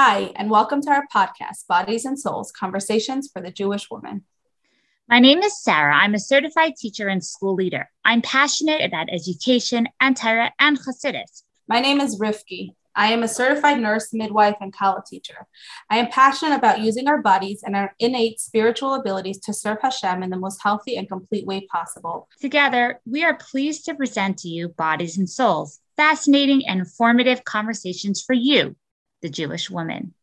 Hi, and welcome to our podcast, Bodies and Souls Conversations for the Jewish Woman. My name is Sarah. I'm a certified teacher and school leader. I'm passionate about education and Torah and Chassidus. My name is Rifki. I am a certified nurse, midwife, and Kala teacher. I am passionate about using our bodies and our innate spiritual abilities to serve Hashem in the most healthy and complete way possible. Together, we are pleased to present to you Bodies and Souls, fascinating and informative conversations for you, the Jewish woman.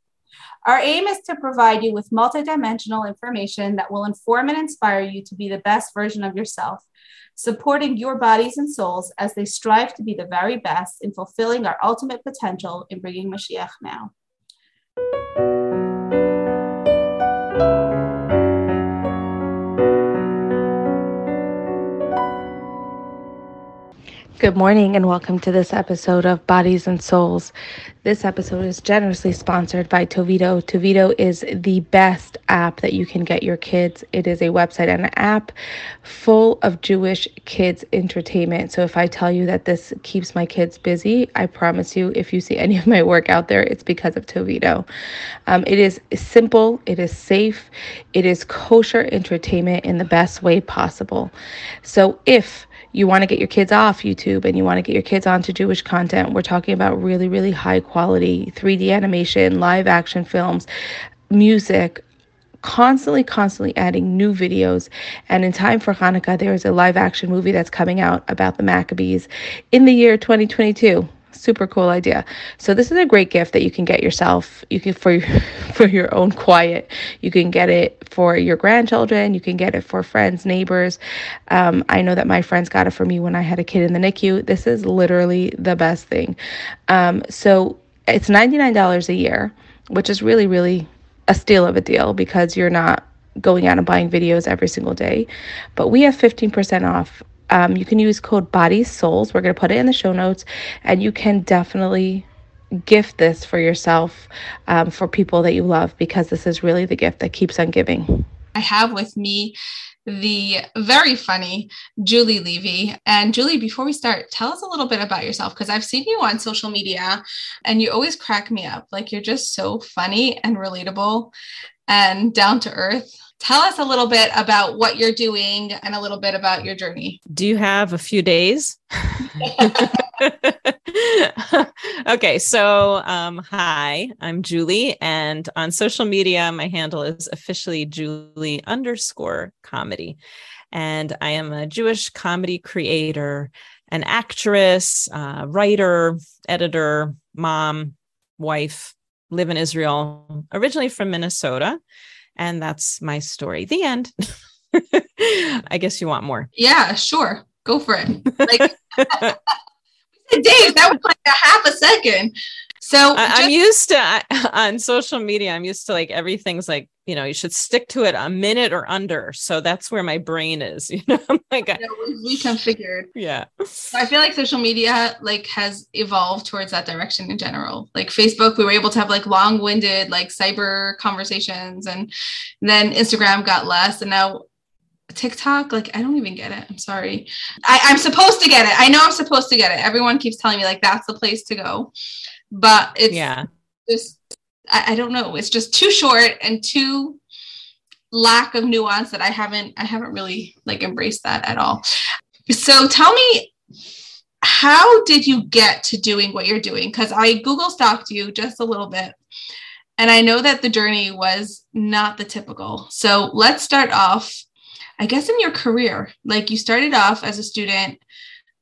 Our aim is to provide you with multidimensional information that will inform and inspire you to be the best version of yourself supporting your bodies and souls as they strive to be the very best in fulfilling our ultimate potential in bringing Mashiach now. Good morning and welcome to this episode of Bodies and Souls. This episode is generously sponsored by Toveedo. Toveedo is the best app that you can get your kids. It is a website and an app full of Jewish kids entertainment. So if I tell you that this keeps my kids busy, I promise you, if you see any of my work out there, it's because of Toveedo. Um, it is simple, it is safe, it is kosher entertainment in the best way possible. So if you want to get your kids off YouTube and you want to get your kids onto Jewish content, we're talking about really, really high quality 3D animation, live action films, music, constantly, constantly adding new videos. And in time for Hanukkah, there is a live action movie that's coming out about the Maccabees in the year 2022 super cool idea. So this is a great gift that you can get yourself. You can for for your own quiet. You can get it for your grandchildren. You can get it for friends, neighbors. Um, I know that my friends got it for me when I had a kid in the NICU. This is literally the best thing. Um, so it's ninety nine dollars a year, which is really really a steal of a deal because you're not going out and buying videos every single day. But we have 15% off um, you can use code bodies souls we're going to put it in the show notes and you can definitely gift this for yourself um, for people that you love because this is really the gift that keeps on giving i have with me the very funny Julie Levi. And Julie, before we start, tell us a little bit about yourself because I've seen you on social media and you always crack me up. Like you're just so funny and relatable and down to earth. Tell us a little bit about what you're doing and a little bit about your journey. Do you have a few days? okay, so um, hi, I'm Julie, and on social media, my handle is officially Julie underscore comedy. And I am a Jewish comedy creator, an actress, uh, writer, editor, mom, wife, live in Israel, originally from Minnesota. And that's my story. The end. I guess you want more. Yeah, sure. Go for it. Like, Dave, that was like a half a second. So I, am used to I, on social media, I'm used to like everything's like, you know, you should stick to it a minute or under. So that's where my brain is, you know, I'm like, we configured. Yeah. I feel like social media like has evolved towards that direction in general. Like Facebook, we were able to have like long winded, like cyber conversations and then Instagram got less. And now TikTok, like I don't even get it. I'm sorry. I, I'm supposed to get it. I know I'm supposed to get it. Everyone keeps telling me like that's the place to go but it's yeah just I, I don't know. It's just too short and too lack of nuance that i haven't i haven't really like embraced that at all. So tell me how did you get to doing what you're doing? Because i google stalked you just a little bit and i know that the journey was not the typical. So let's start off i guess in your career. Like you started off as a student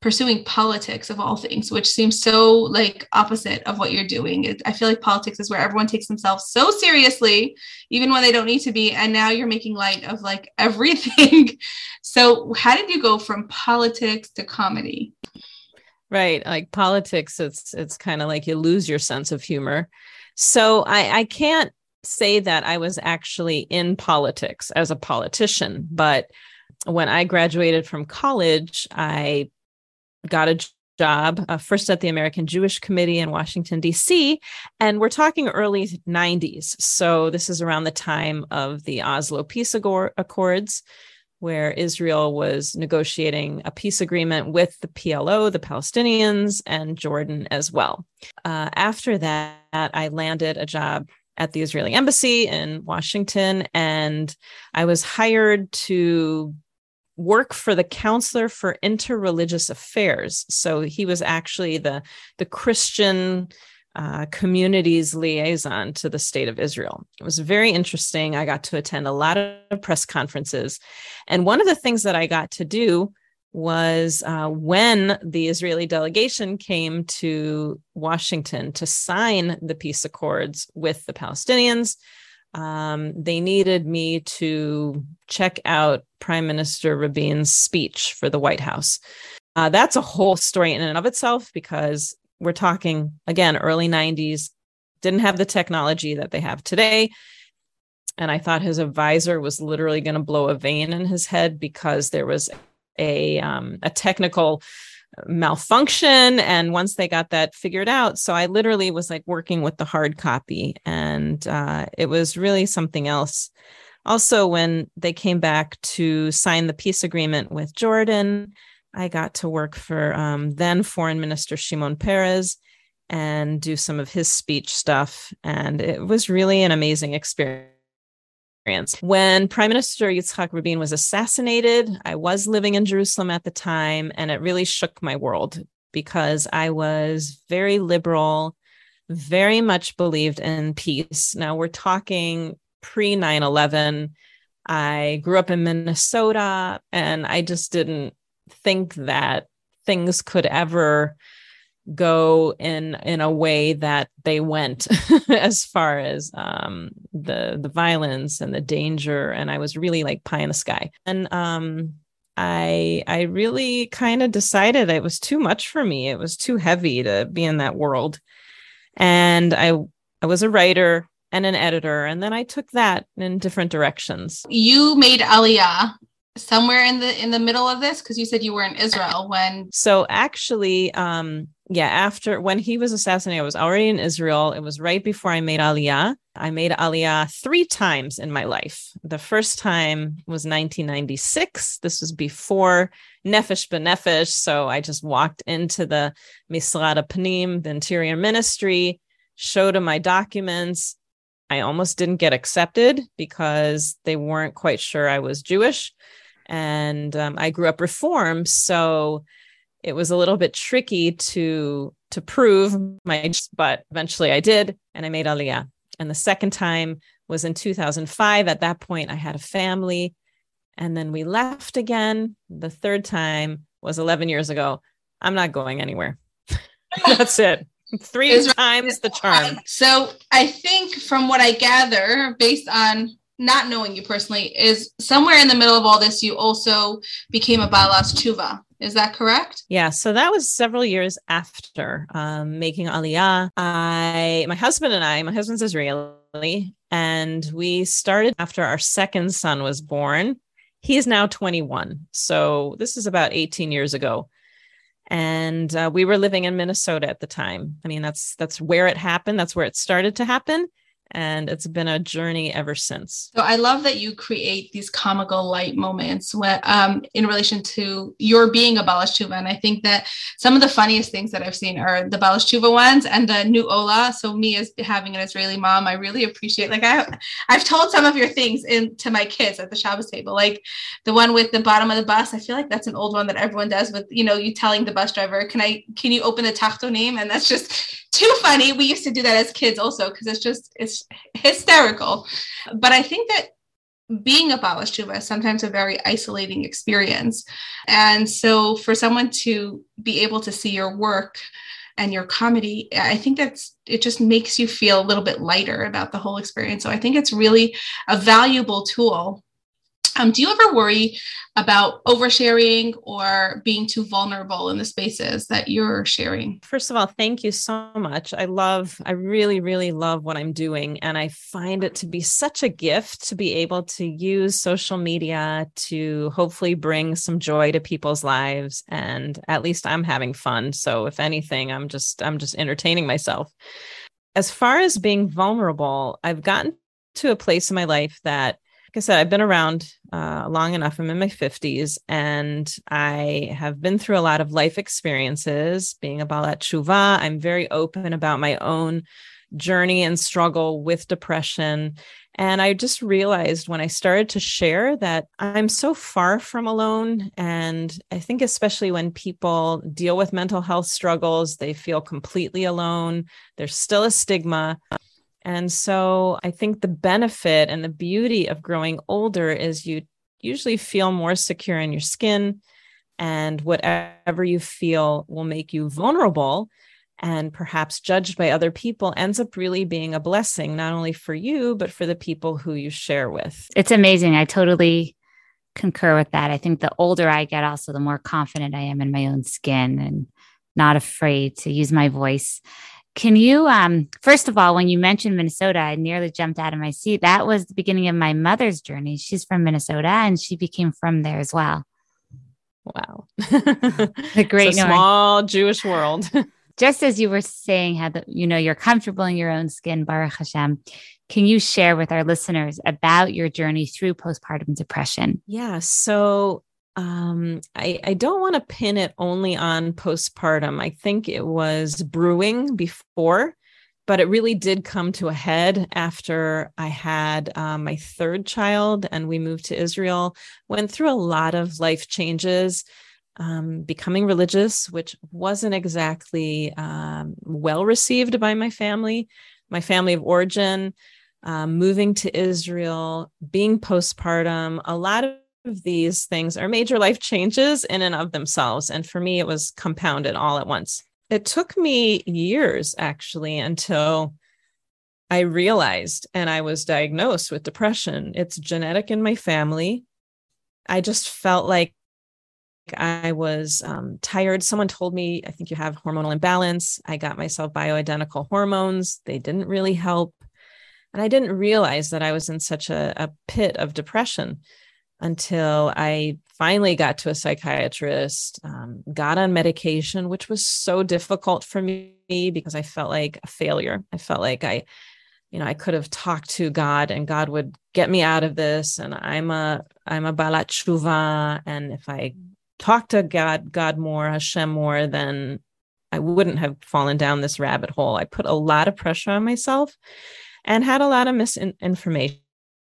pursuing politics of all things, which seems so like opposite of what you're doing. It, I feel like politics is where everyone takes themselves so seriously, even when they don't need to be. And now you're making light of like everything. so, how did you go from politics to comedy? Right, like politics, it's it's kind of like you lose your sense of humor. So I I can't say that I was actually in politics as a politician, but when I graduated from college, I got a job uh, first at the American Jewish Committee in Washington, D.C. And we're talking early 90s. So this is around the time of the Oslo Peace Accords, where Israel was negotiating a peace agreement with the PLO, the Palestinians, and Jordan as well. Uh, after that, I landed a job at the Israeli embassy in Washington, and I was hired to work for the counselor for interreligious affairs. So he was actually the the Christian uh, liaison to the state of Israel. It was very interesting. I got to attend a lot of press conferences. And one of the things that I got to do was uh, when the Israeli delegation came to Washington to sign the peace accords with the Palestinians. Um, they needed me to check out Prime Minister Rabin's speech for the White House. Uh, that's a whole story in and of itself because we're talking again early 90s didn't have the technology that they have today and i thought his advisor was literally going to blow a vein in his head because there was a um, a technical malfunction and once they got that figured out so i literally was like working with the hard copy and uh, it was really something else also when they came back to sign the peace agreement with jordan I got to work for um, then Foreign Minister Shimon Peres and do some of his speech stuff. And it was really an amazing experience. When Prime Minister Yitzhak Rabin was assassinated, I was living in Jerusalem at the time, and it really shook my world because I was very liberal, very much believed in peace. Now we're talking pre 9 11. I grew up in Minnesota, and I just didn't think that things could ever go in in a way that they went as far as um the the violence and the danger. And i was really like pie in the sky. And um i i really kind of decided it was too much for me. It was too heavy to be in that world. And i i was a writer and an editor. And then i took that in different directions. You made aliyah somewhere in the in the middle of this? Because you said you were in Israel when so actually um yeah after when he was assassinated I was already in Israel. It was right before I made aliyah. I made aliyah 3 times in my life. The first time was 1996 this was before Nefesh B'Nefesh. So I just walked into the Misrad Panim the interior ministry showed him my documents. I almost didn't get accepted because they weren't quite sure I was Jewish. And um, I grew up Reform. so it was a little bit tricky to to prove my, but eventually I did, and I made Aliyah. And the second time was in 2005. At that point, I had a family, and then we left again. The third time was 11 years ago. I'm not going anywhere. That's it. Three times the charm. So I think from what I gather, based on not knowing you personally, is somewhere in the middle of all this, you also became a Balas Tshuva. Is that correct? Yeah. So that was several years after um, making Aliyah. I, my husband and I, my husband's Israeli, and we started after our second son was born. He is now 21. So this is about 18 years ago and uh, we were living in Minnesota at the time. I mean, that's that's where it happened. That's where it started to happen and it's been a journey ever since. So I love that you create these comical light moments when, um, in relation to your being a Balas Tshuva. And I think that some of the funniest things that I've seen are the Balas Tshuva ones and the new Ola. So me as having an Israeli mom, I really appreciate. Like I, I've told some of your things in to my kids at the Shabbos table, like the one with the bottom of the bus. I feel like that's an old one that everyone does with you know you telling the bus driver, "Can I? Can you open the tachto name?" And that's just too funny. We used to do that as kids also because it's just it's hysterical. But I think that being a Tshuva is sometimes a very isolating experience. And so for someone to be able to see your work and your comedy, I think that's it just makes you feel a little bit lighter about the whole experience. So I think it's really a valuable tool um, do you ever worry about oversharing or being too vulnerable in the spaces that you're sharing? First of all, thank you so much. I love, I really, really love what I'm doing. And I find it to be such a gift to be able to use social media to hopefully bring some joy to people's lives. And at least I'm having fun. So if anything, I'm just, I'm just entertaining myself. As far as being vulnerable, I've gotten to a place in my life that like I said, I've been around uh, long enough. I'm in my 50s and I have been through a lot of life experiences. Being a Balat Tshuva, I'm very open about my own journey and struggle with depression. And I just realized when I started to share that I'm so far from alone. And I think, especially when people deal with mental health struggles, they feel completely alone. There's still a stigma. And so I think the benefit and the beauty of growing older is you usually feel more secure in your skin, and whatever you feel will make you vulnerable and perhaps judged by other people ends up really being a blessing, not only for you, but for the people who you share with. It's amazing. I totally concur with that. I think the older I get, also, the more confident I am in my own skin and not afraid to use my voice. Can you, um, first of all, when you mentioned Minnesota, I nearly jumped out of my seat. That was the beginning of my mother's journey. She's frum Minnesota and she became from there as well. Wow. the great small Jewish world. Just as you were saying how the, you know you're comfortable in your own skin, Baruch Hashem, can you share with our listeners about your journey through postpartum depression? Yeah. So um, I, I don't want to pin it only on postpartum. I think it was brewing before, but it really did come to a head after I had um, my third child and we moved to Israel. Went through a lot of life changes, um, becoming religious, which wasn't exactly um, well received by my family, my family of origin. Um, moving to Israel, being postpartum, a lot of of these things are major life changes in and of themselves. And for me, it was compounded all at once. It took me years actually until I realized and I was diagnosed with depression. It's genetic in my family. I just felt like I was um, tired. Someone told me, I think you have hormonal imbalance. I got myself bioidentical hormones. They didn't really help. And I didn't realize that I was in such a, a pit of depression until I finally got to a psychiatrist, um, got on medication, which was so difficult for me because I felt like a failure. I felt like I, you know, I could have talked to God and God would get me out of this. And I'm a, I'm a balat tshuva. And if I talk to God, God more, Hashem more, then I wouldn't have fallen down this rabbit hole. I put a lot of pressure on myself and had a lot of misinformation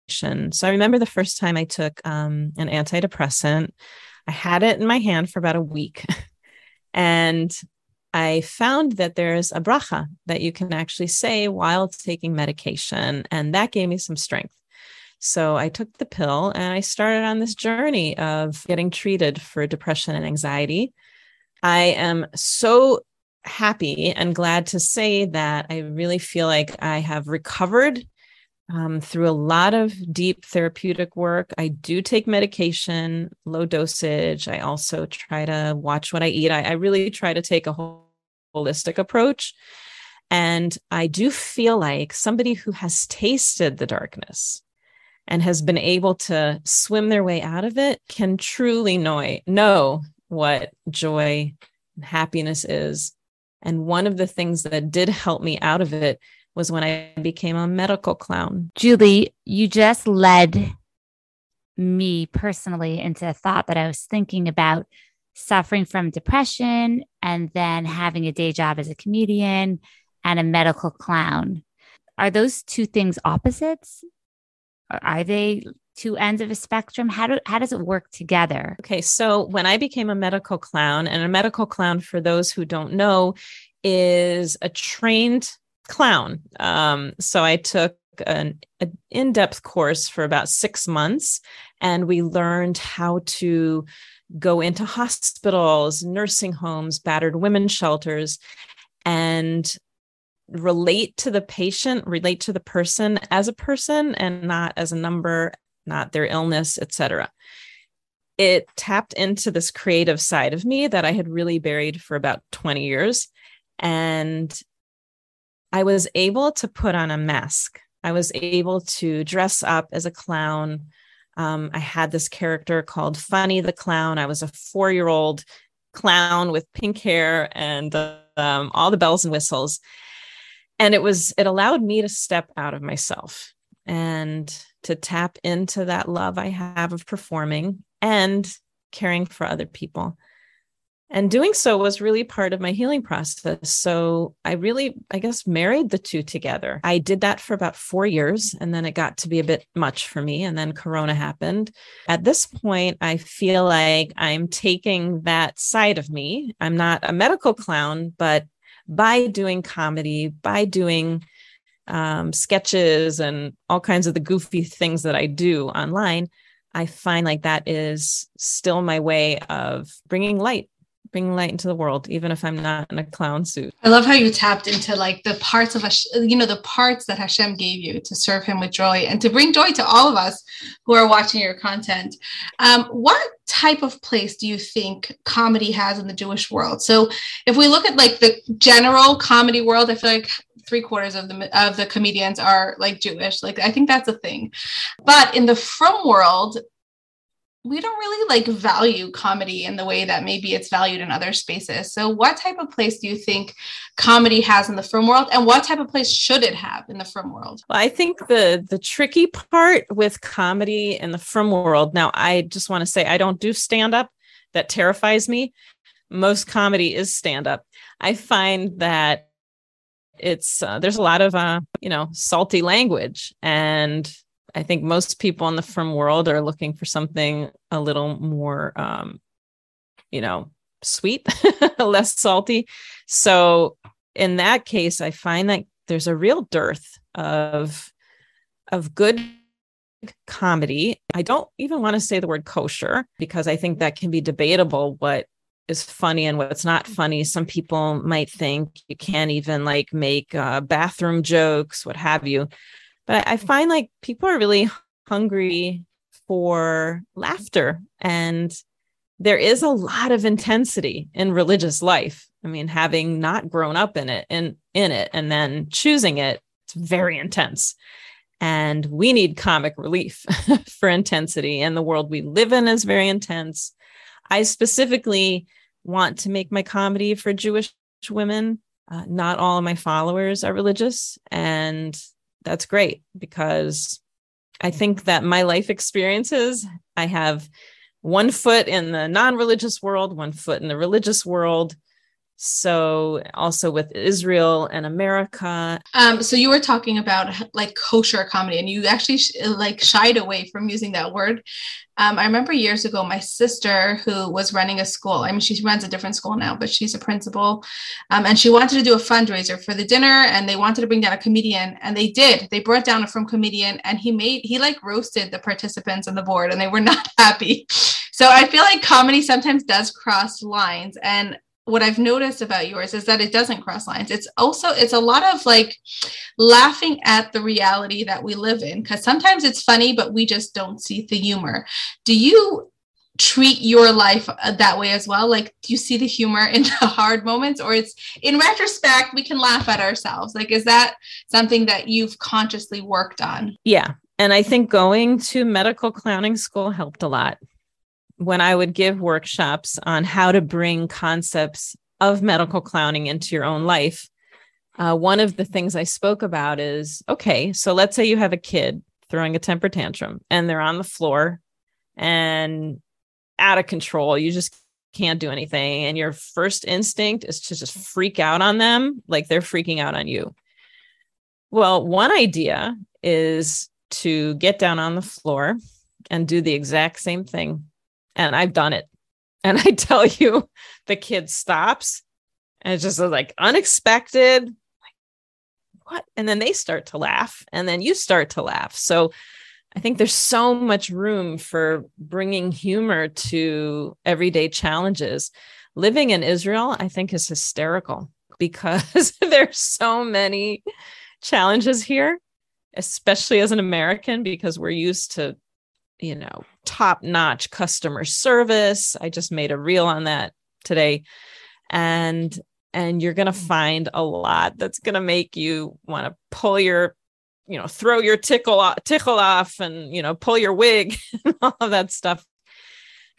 so I remember the first time I took um, an antidepressant, I had it in my hand for about a week. and I found that there's a bracha that you can actually say while taking medication. And that gave me some strength. So I took the pill and I started on this journey of getting treated for depression and anxiety. I am so happy and glad to say that I really feel like I have recovered um, through a lot of deep therapeutic work. I do take medication, low dosage. I also try to watch what I eat. I, I really try to take a holistic approach. And I do feel like somebody who has tasted the darkness and has been able to swim their way out of it can truly know, know what joy and happiness is. And one of the things that did help me out of it was when I became a medical clown. Julie, you just led me personally into a thought that I was thinking about suffering from depression and then having a day job as a comedian and a medical clown. Are those two things opposites? Are they two ends of a spectrum? How do how does it work together? Okay, so when I became a medical clown, and a medical clown, for those who don't know, is a trained clown. Um, so I took an, an in-depth course for about six months, and we learned how to go into hospitals, nursing homes, battered women shelters, and relate to the patient, relate to the person as a person and not as a number, not their illness, etc. It tapped into this creative side of me that I had really buried for about 20 years. And I was able to put on a mask. I was able to dress up as a clown. Um, I had this character called Funny the Clown. I was a four year old clown with pink hair and um, all the bells and whistles. And it was, it allowed me to step out of myself. And to tap into that love I have of performing and caring for other people. And doing so was really part of my healing process. So I really, I guess, married the two together. I did that for about four years, and then it got to be a bit much for me. And then Corona happened. At this point, I feel like I'm taking that side of me. I'm not a medical clown, but by doing comedy, by doing um, sketches and all kinds of the goofy things that I do online, I find like that is still my way of bringing light bringing light into the world even if i'm not in a clown suit i love how you tapped into like the parts of Hash- you know the parts that hashem gave you to serve him with joy and to bring joy to all of us who are watching your content um, what type of place do you think comedy has in the jewish world so if we look at like the general comedy world i feel like three quarters of the of the comedians are like Jewish. Like I think that's a thing. But in the frum world, we don't really like value comedy in the way that maybe it's valued in other spaces. So, what type of place do you think comedy has in the frum world, and what type of place should it have in the frum world? Well, I think the the tricky part with comedy in the frum world. Now, I just want to say I don't do stand up. That terrifies me. Most comedy is stand up. I find that it's uh, there's a lot of uh, you know salty language and I think most people in the frum world are looking for something a little more, um, you know, sweet, less salty. So in that case, I find that there's a real dearth of of good comedy. I don't even want to say the word kosher because I think that can be debatable what is funny and what's not funny. Some people might think you can't even like make uh, bathroom jokes, what have you. But I find like people are really hungry for laughter and there is a lot of intensity in religious life. I mean, having not grown up in it and in it and then choosing it, it's very intense. And we need comic relief for intensity. And the world we live in is very intense. I specifically want to make my comedy for Jewish women. Uh, not all of my followers are religious, and that's great because I think that my life experiences, I have one foot in the non religious world, one foot in the religious world. So, also with Israel and America. Um, so, you were talking about like kosher comedy, and you actually sh- like shied away frum using that word. Um, I remember years ago, my sister, who was running a school, I mean, she runs a different school now, but she's a principal. Um, and she wanted to do a fundraiser for the dinner and they wanted to bring down a comedian. And they did. They brought down a from comedian and he made, he like roasted the participants on the board and they were not happy. So I feel like comedy sometimes does cross lines. And what I've noticed about yours is that it doesn't cross lines. It's also it's a lot of like laughing at the reality that we live in because sometimes it's funny but we just don't see the humor. Do you treat your life uh, that way as well? Like do you see the humor in the hard moments or it's in retrospect we can laugh at ourselves? Like is that something that you've consciously worked on? Yeah. And I think going to medical clowning school helped a lot when I would give workshops on how to bring concepts of medical clowning into your own life, uh, one of the things I spoke about is okay, so let's say you have a kid throwing a temper tantrum and they're on the floor and out of control. You just can't do anything. And your first instinct is to just freak out on them like they're freaking out on you. Well, one idea is to get down on the floor and do the exact same thing and I've done it. And I tell you, the kid stops and it's just like unexpected. Like, what? And then they start to laugh, and then you start to laugh. So I think there's so much room for bringing humor to everyday challenges. Living in Israel, I think, is hysterical because there's so many challenges here, especially as an American, because we're used to you know, top notch customer service. I just made a reel on that today. And and you're going to find a lot that's going to make you want to pull your you know throw your tichel off, tichel off and you know pull your wig and all of that stuff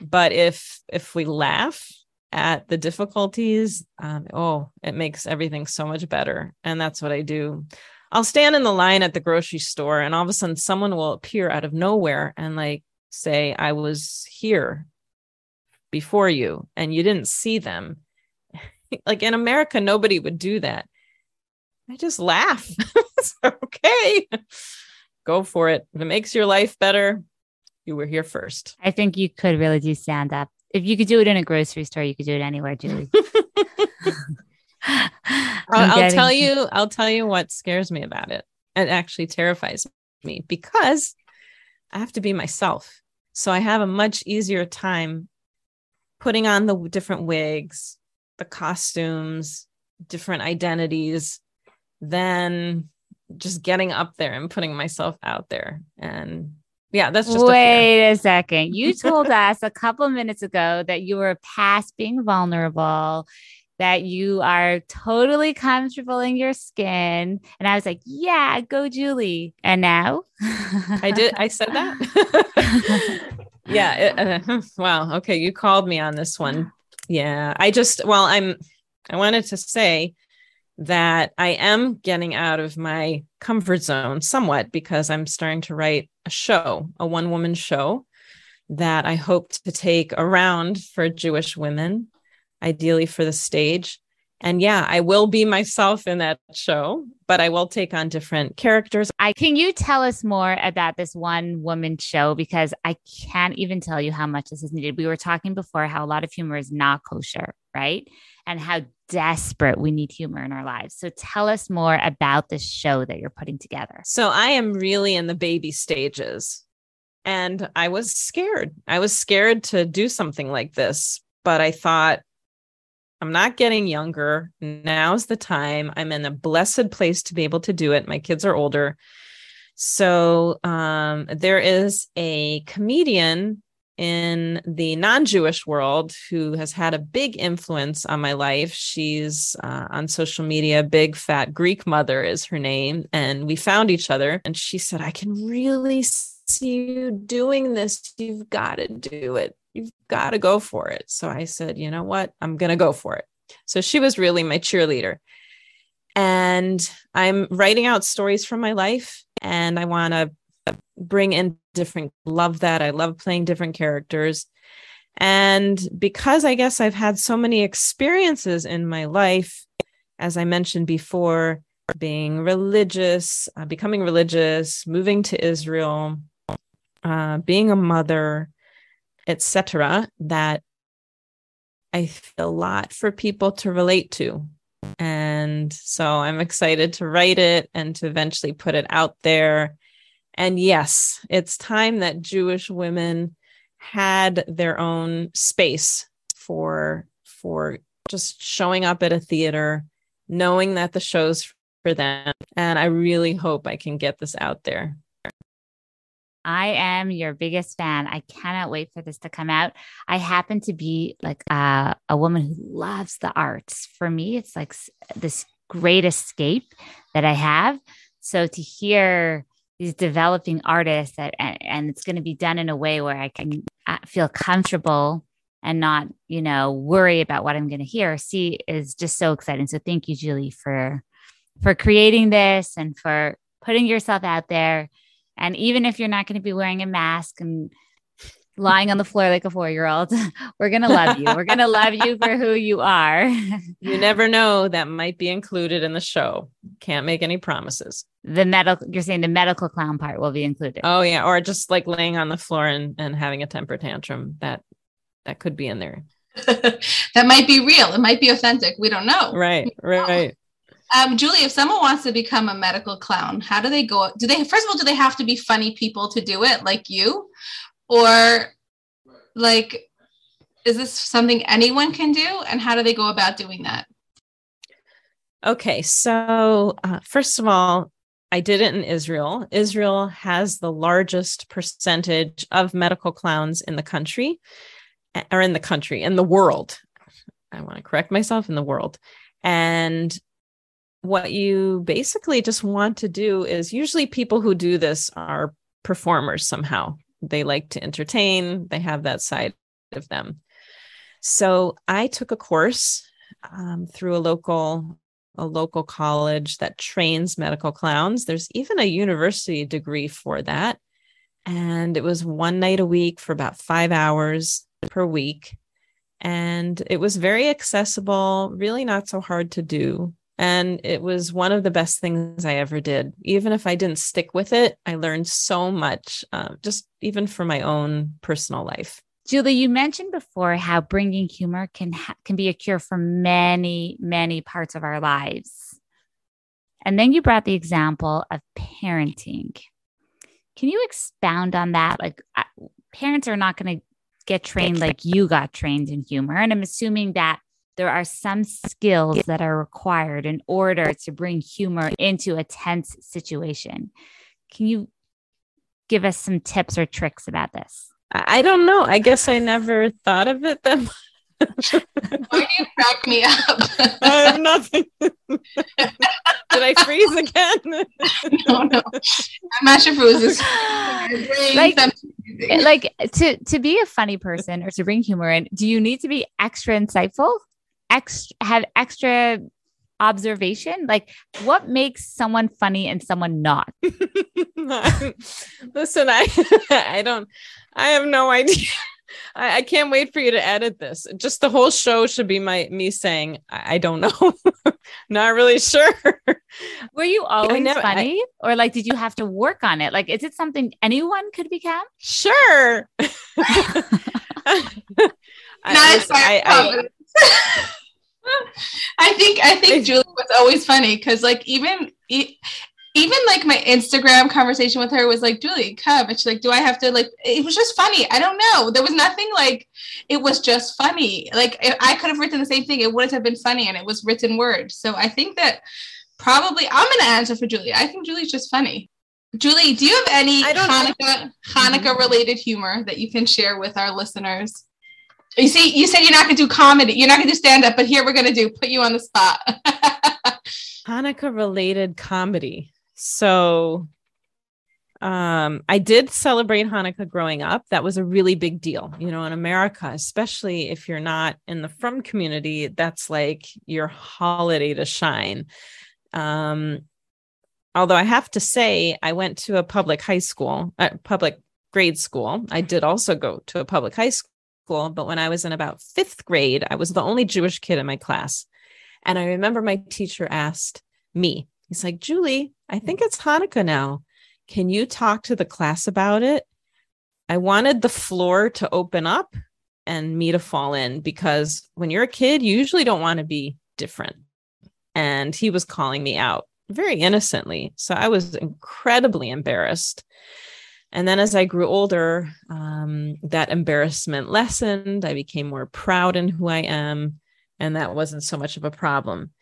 but if if we laugh at the difficulties um, oh it makes everything so much better and that's what i do I'll stand in the line at the grocery store and all of a sudden someone will appear out of nowhere and like say, I was here before you and you didn't see them. like in America, nobody would do that. I just laugh. okay, go for it. If it makes your life better, you were here first. I think you could really do stand up. If you could do it in a grocery store, you could do it anywhere, Julie. I'll, I'll tell you, I'll tell you what scares me about it. It actually terrifies me because I have to be myself. So I have a much easier time putting on the different wigs, the costumes, different identities than just getting up there and putting myself out there. And yeah, that's just wait a, a second. You told us a couple minutes ago that you were past being vulnerable that you are totally comfortable in your skin. And I was like, yeah, go Julie. And now I did, I said that. yeah. It, uh, wow. Okay. You called me on this one. Yeah. I just, well, I'm, I wanted to say that I am getting out of my comfort zone somewhat because I'm starting to write a show, a one woman show that I hope to take around for Jewish women ideally for the stage. And yeah, I will be myself in that show, but I will take on different characters. I can you tell us more about this one woman show because I can't even tell you how much this is needed. We were talking before how a lot of humor is not kosher, right? And how desperate we need humor in our lives. So tell us more about this show that you're putting together. So I am really in the baby stages. And I was scared. I was scared to do something like this, but I thought I'm not getting younger. Now's the time. I'm in a blessed place to be able to do it. My kids are older. So um, there is a comedian in the non Jewish world who has had a big influence on my life. She's uh, on social media, Big Fat Greek Mother is her name. And we found each other. And she said, I can really see you doing this. You've got to do it got to go for it. So I said, you know what? I'm going to go for it. So she was really my cheerleader. And I'm writing out stories from my life and I want to bring in different love that. I love playing different characters. And because I guess I've had so many experiences in my life, as I mentioned before, being religious, uh, becoming religious, moving to Israel, uh, being a mother, etc that i feel a lot for people to relate to. And so i'm excited to write it and to eventually put it out there. And yes it's time that jewish women had their own space for for just showing up at a theater knowing that the show's for them. And i really hope i can get this out there I am your biggest fan. I cannot wait for this to come out. I happen to be like uh, a woman who loves the arts. For me, it's like this great escape that I have. So to hear these developing artists that, and, and it's going to be done in a way where I can uh, feel comfortable and not, you know, worry about what I'm going to hear see is just so exciting. So thank you, Julie, for for creating this and for putting yourself out there and even if you're not going to be wearing a mask and lying on the floor like a four year old, we're going to love you. We're going to love you for who you are. you never know that might be included in the show. Can't make any promises. The medical, you're saying the medical clown part will be included. Oh, yeah. Or just like laying on the floor and, and having a temper tantrum. That, that could be in there. that might be real. It might be authentic. We don't know. Right, right. Um, Julie, if someone wants to become a medical clown, how do they go? Do they first of all, do they have to be funny people to do it, like you, or like, is this something anyone can do? And how do they go about doing that? Okay, so uh, first of all, I did it in Israel. Israel has the largest percentage of medical clowns in the country, or in the country, in the world. I want to correct myself in the world. And what you basically just want to do is usually people who do this are performers somehow. They like to entertain, they have that side of them. So I took a course um, through a local a local college that trains medical clowns. There's even a university degree for that. And it was one night a week for about five hours per week. And it was very accessible, really not so hard to do. And it was one of the best things I ever did. Even if I didn't stick with it, I learned so much, uh, just even for my own personal life. Julie, you mentioned before how bringing humor can ha- can be a cure for many, many parts of our lives. And then you brought the example of parenting. Can you expound on that? Like, I, parents are not going to get trained like you got trained in humor. And I'm assuming that there are some skills that are required in order to bring humor into a tense situation. Can you give us some tips or tricks about this? I don't know. I guess I never thought of it that much. Why do you crack me up? I have nothing. Did I freeze again? no, no. I'm not sure if it was this. Like, like to to be a funny person or to bring humor in, do you need to be extra insightful? Extra have extra observation? Like what makes someone funny and someone not? Listen, I I don't I have no idea. I, I, can't wait for you to edit this. Just the whole show should be my me saying, I, I don't know. Not really sure. Were you always never, funny? I, or like did you have to work on it? Like is it something anyone could become? Sure. Not I, I think I think Julie was always funny because like even even like my Instagram conversation with her was like, Julie, come. And she's like, Do I have to like it was just funny. I don't know. There was nothing like it was just funny. Like I could have written the same thing, it wouldn't have been funny and it was written word. So I think that probably I'm gonna answer for Julie. I think Julie's just funny. Julie, do you have any Hanukkah Hanukkah related humor that you can share with our listeners? You see, you said you're not gonna do comedy, you're not gonna do stand-up, but here we're gonna do put you on the spot. Hanukkah related comedy. So um, I did celebrate Hanukkah growing up. That was a really big deal, you know, in America, especially if you're not in the frum community, that's like your holiday to shine. Um, although I have to say, I went to a public high school, uh, public grade school. I did also go to a public high school, but when I was in about fifth grade, I was the only Jewish kid in my class. And I remember my teacher asked me, he's like, Julie, I think it's Hanukkah now. Can you talk to the class about it? I wanted the floor to open up and me to fall in because when you're a kid, you usually don't want to be different. And he was calling me out very innocently. So I was incredibly embarrassed. And then as I grew older, um, that embarrassment lessened. I became more proud in who I am. And that wasn't so much of a problem.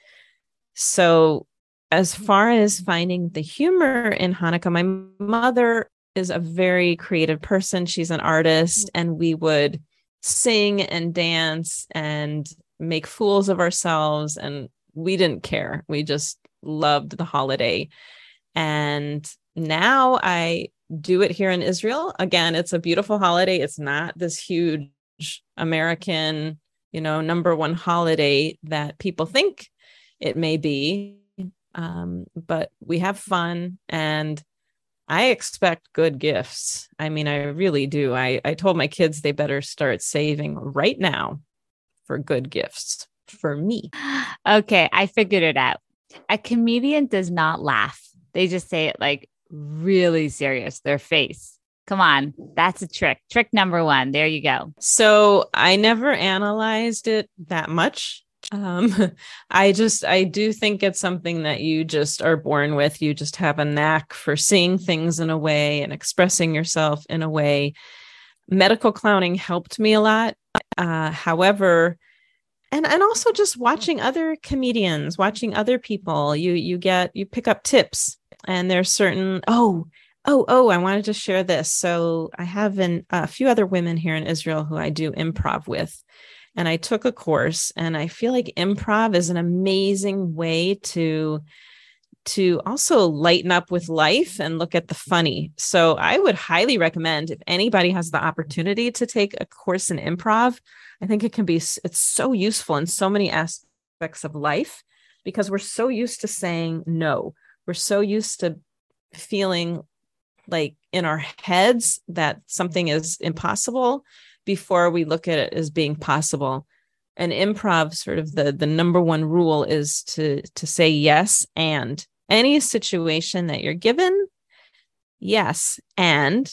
So as far as finding the humor in Hanukkah, my mother is a very creative person. She's an artist, and we would sing and dance and make fools of ourselves. And we didn't care. We just loved the holiday. And now I do it here in Israel. Again, it's a beautiful holiday. It's not this huge American, you know, number one holiday that people think it may be um, but we have fun and I expect good gifts. I mean, I really do. I, I told my kids they better start saving right now for good gifts for me. Okay, I figured it out. A comedian does not laugh, they just say it like really serious, their face. Come on, that's a trick. Trick number one. There you go. So I never analyzed it that much um i just i do think it's something that you just are born with you just have a knack for seeing things in a way and expressing yourself in a way medical clowning helped me a lot uh however and and also just watching other comedians watching other people you you get you pick up tips and there's certain oh oh oh i wanted to share this so i have an, a few other women here in israel who i do improv with and I took a course and I feel like improv is an amazing way to to also lighten up with life and look at the funny. So I would highly recommend if anybody has the opportunity to take a course in improv, I think it can be it's so useful in so many aspects of life because we're so used to saying no. We're so used to feeling like in our heads that something is impossible before we look at it as being possible. And improv sort of the the number one rule is to to say yes and any situation that you're given yes and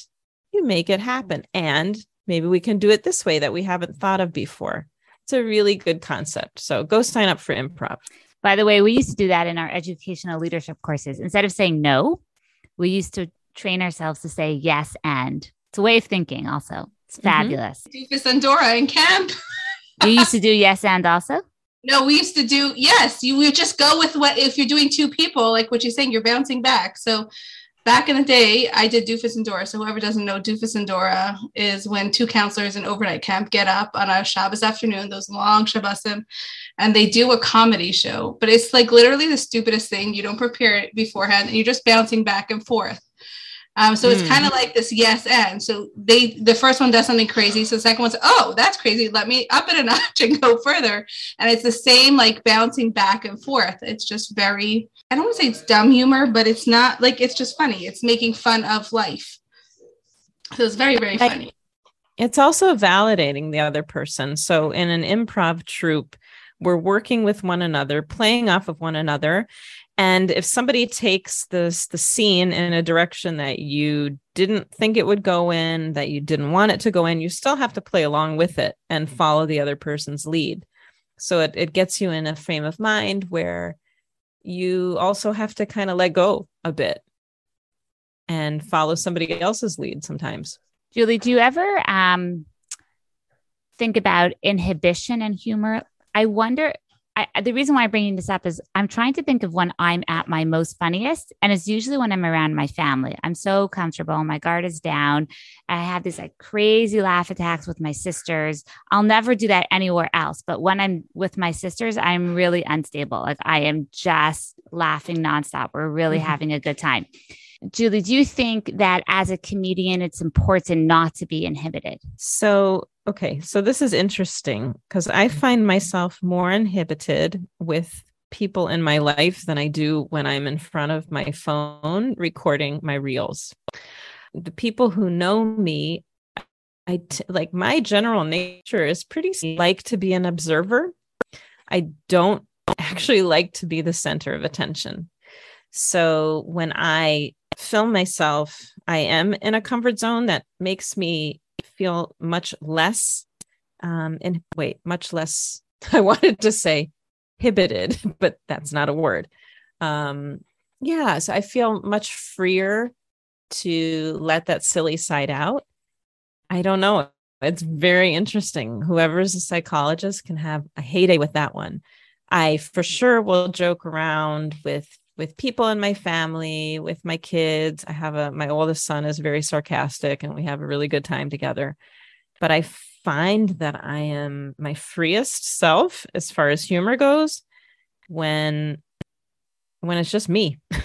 you make it happen. And maybe we can do it this way that we haven't thought of before. It's a really good concept. So go sign up for improv by the way we used to do that in our educational leadership courses instead of saying no we used to train ourselves to say yes and it's a way of thinking also it's Mm-hmm. fabulous Doofus and Dora in camp. you used to do yes and also No, we used to do yes. You would just go with what if you're doing two people, like what you're saying, you're bouncing back. So back in the day, I did Doofus and Dora. So whoever doesn't know Doofus and Dora is when two counselors in overnight camp get up on a Shabbos afternoon, those long Shabbosim, and they do a comedy show. But it's like literally the stupidest thing. You don't prepare it beforehand, and you're just bouncing back and forth. Um, so it's Hmm. kind of like this yes and. So they the first one does something crazy. So the second one's oh that's crazy. Let me up it a notch and go further. And it's the same like bouncing back and forth. It's just very I don't want to say it's dumb humor, but it's not like it's just funny. It's making fun of life. So it's very very funny. it's also validating the other person. So in an improv troupe, we're working with one another, playing off of one another. And if somebody takes this the scene in a direction that you didn't think it would go in, that you didn't want it to go in, you still have to play along with it and follow the other person's lead. So it, it gets you in a frame of mind where you also have to kind of let go a bit and follow somebody else's lead sometimes. Julie, do you ever um, think about inhibition and humor? I wonder. I, the reason why I'm bringing this up is I'm trying to think of when I'm at my most funniest, and it's usually when I'm around my family. I'm so comfortable, my guard is down. I have these like crazy laugh attacks with my sisters. I'll never do that anywhere else, but when I'm with my sisters, I'm really unstable. Like I am just laughing nonstop. We're really Mhm. having a good time. Julie, do you think that as a comedian, it's important not to be inhibited? So, okay, so this is interesting because I mm-hmm. find myself more inhibited with people in my life than I do when I'm in front of my phone recording my reels. The people who know me, I t- like my general nature is pretty like to be an observer. I don't actually like to be the center of attention. So when I film myself, I am in a comfort zone that makes me feel much less um and wait, much less I wanted to say inhibited, but that's not a word. Um yeah, so I feel much freer to let that silly side out. I don't know. It's very interesting. Whoever's a psychologist can have a heyday with that one. I for sure will joke around with with people in my family, with my kids. I have a my oldest son is very sarcastic and we have a really good time together. But I find that I am my freest self as far as humor goes when when it's just me.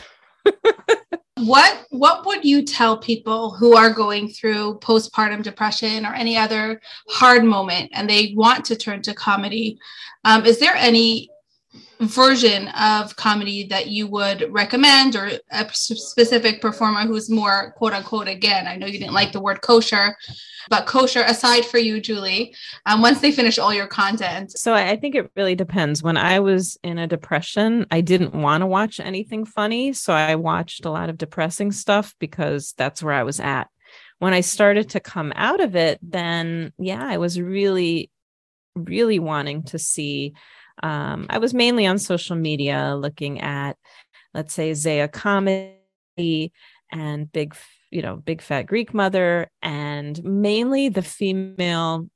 What what would you tell people who are going through postpartum depression or any other hard moment and they want to turn to comedy? Um, is there any version of comedy that you would recommend or a specific performer who's more quote unquote again i know you didn't like the word kosher but kosher aside for you julie um, once they finish all your content So I think it really depends. When I was in a depression, I didn't want to watch anything funny. So I watched a lot of depressing stuff because that's where I was at. When I started to come out of it, then yeah, I was really, really wanting to see. Um, I was mainly on social media looking at, let's say, Zaya comedy and big, you know, big fat Greek mother, and mainly the female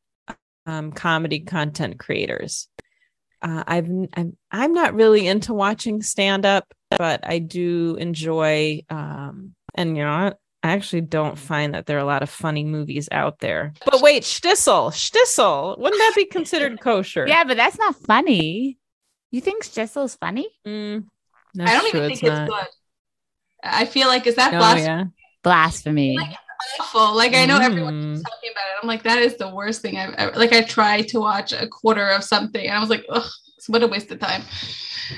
um, comedy content creators. Uh, I've I'm, I'm not really into watching stand up, but I do enjoy. Um, and you know, I, I actually don't find that there are a lot of funny movies out there. But wait, Shtisel, Shtisel, wouldn't that be considered kosher? Yeah, but that's not funny. You think Shtisel's funny? Mm, i don't true, even think it's not. good i feel like is that Oh blasphemy yeah. Blasphemy. Like- awful like i know everyone Mm. talking about it. I'm like, that is the worst thing I've ever like I tried to watch a quarter of something and I was like, ugh, what a waste of time.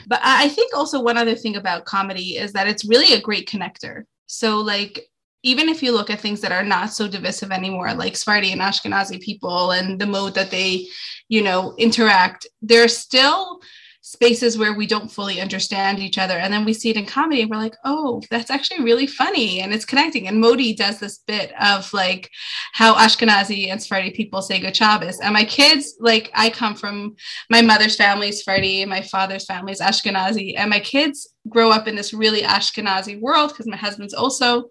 But I think also one other thing about comedy is that it's really a great connector. So like even if you look at things that are not so divisive anymore, like Sephardi and Ashkenazi people and the mode that they, you know, interact, there's still spaces where we don't fully understand each other. And then we see it in comedy and we're like, oh, that's actually really funny and it's connecting. And Modi does this bit of like how Ashkenazi and Sephardi people say good Shabbos. And my kids, like I come from my mother's family is Sephardi, my father's family is Ashkenazi. And my kids grow up in this really Ashkenazi world because my husband's also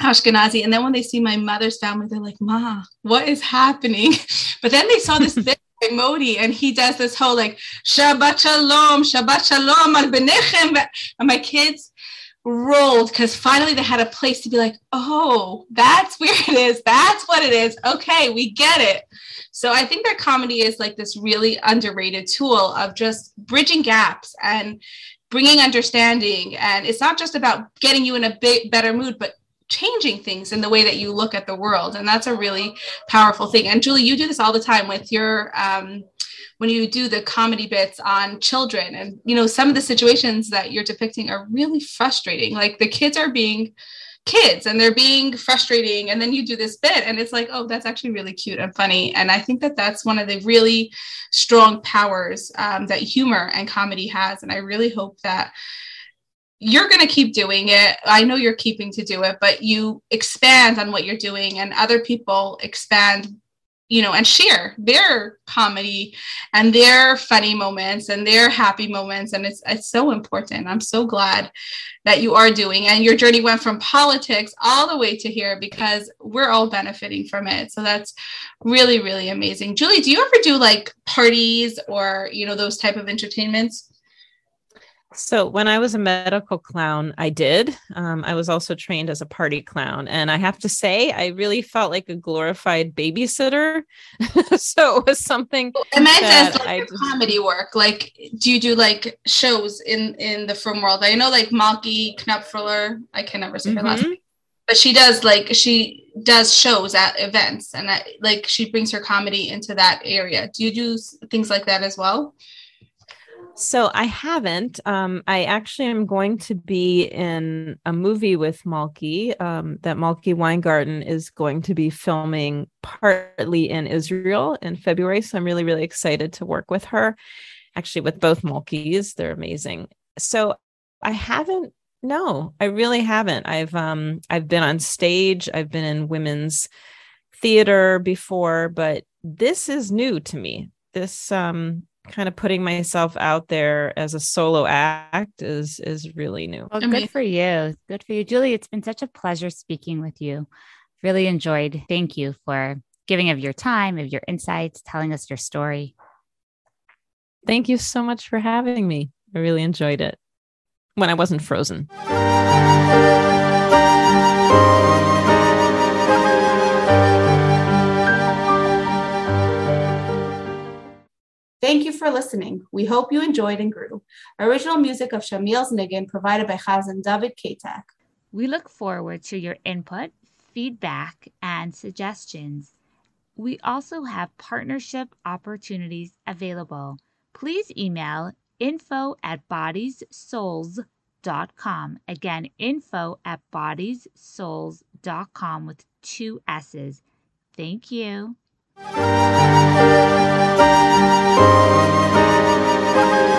Ashkenazi. And then when they see my mother's family, they're like, Ma, what is happening? But then they saw this thing bit Modi and he does this whole like Shabbat Shalom, Shabbat Shalom al Benechem. And my kids rolled because finally they had a place to be like, oh, that's where it is. That's what it is. Okay, we get it. So I think that comedy is like this really underrated tool of just bridging gaps and bringing understanding. And it's not just about getting you in a bit better mood, but changing things in the way that you look at the world and that's a really powerful thing. And julie you do this all the time with your um, when you do the comedy bits on children and you know some of the situations that you're depicting are really frustrating. Like the kids are being kids and they're being frustrating and then you do this bit and it's like oh that's actually really cute and funny. And i think that that's one of the really strong powers um, that humor and comedy has. And i really hope that you're going to keep doing it. I know you're keeping to do it, but you expand on what you're doing and other people expand, you know, and share their comedy and their funny moments and their happy moments. And it's, it's so important. I'm so glad that you are doing. And your journey went from politics all the way to here because we're all benefiting from it. So that's really, really amazing. Julie, do you ever do like parties or, you know, those type of entertainments? So when I was a medical clown, I did. Um, I was also trained as a party clown, and I have to say, I really felt like a glorified babysitter. so it was something. Meant as like I just... comedy work. Like, do you do like shows in in the film world? I know like Malky Knopfler. I can never say her mm-hmm. last name, but she does like she does shows at events, and I, like she brings her comedy into that area. Do you do things like that as well? So I haven't. Um, I actually am going to be in a movie with Malky um, that Malky Weingarten is going to be filming partly in Israel in February. So I'm really, really excited to work with her. Actually, with both Malkys, they're amazing. So I haven't. No, I really haven't. I've um I've been on stage. I've been in women's theater before, but this is new to me. This um kind of putting myself out there as a solo act is is really new. Well, good for you. Good for you, Julie. It's been such a pleasure speaking with you. Really enjoyed. Thank you for giving of your time, of your insights, telling us your story. Thank you so much for having me. I really enjoyed it when I wasn't frozen. Thank you for listening. We hope you enjoyed and grew. Original music of Shamil's Niggun provided by Chazan David Katak. We look forward to your input, feedback, and suggestions. We also have partnership opportunities available. Please email info at bodiessouls.com. Again, info at bodiessouls.com with two S's. Thank you. Thank you.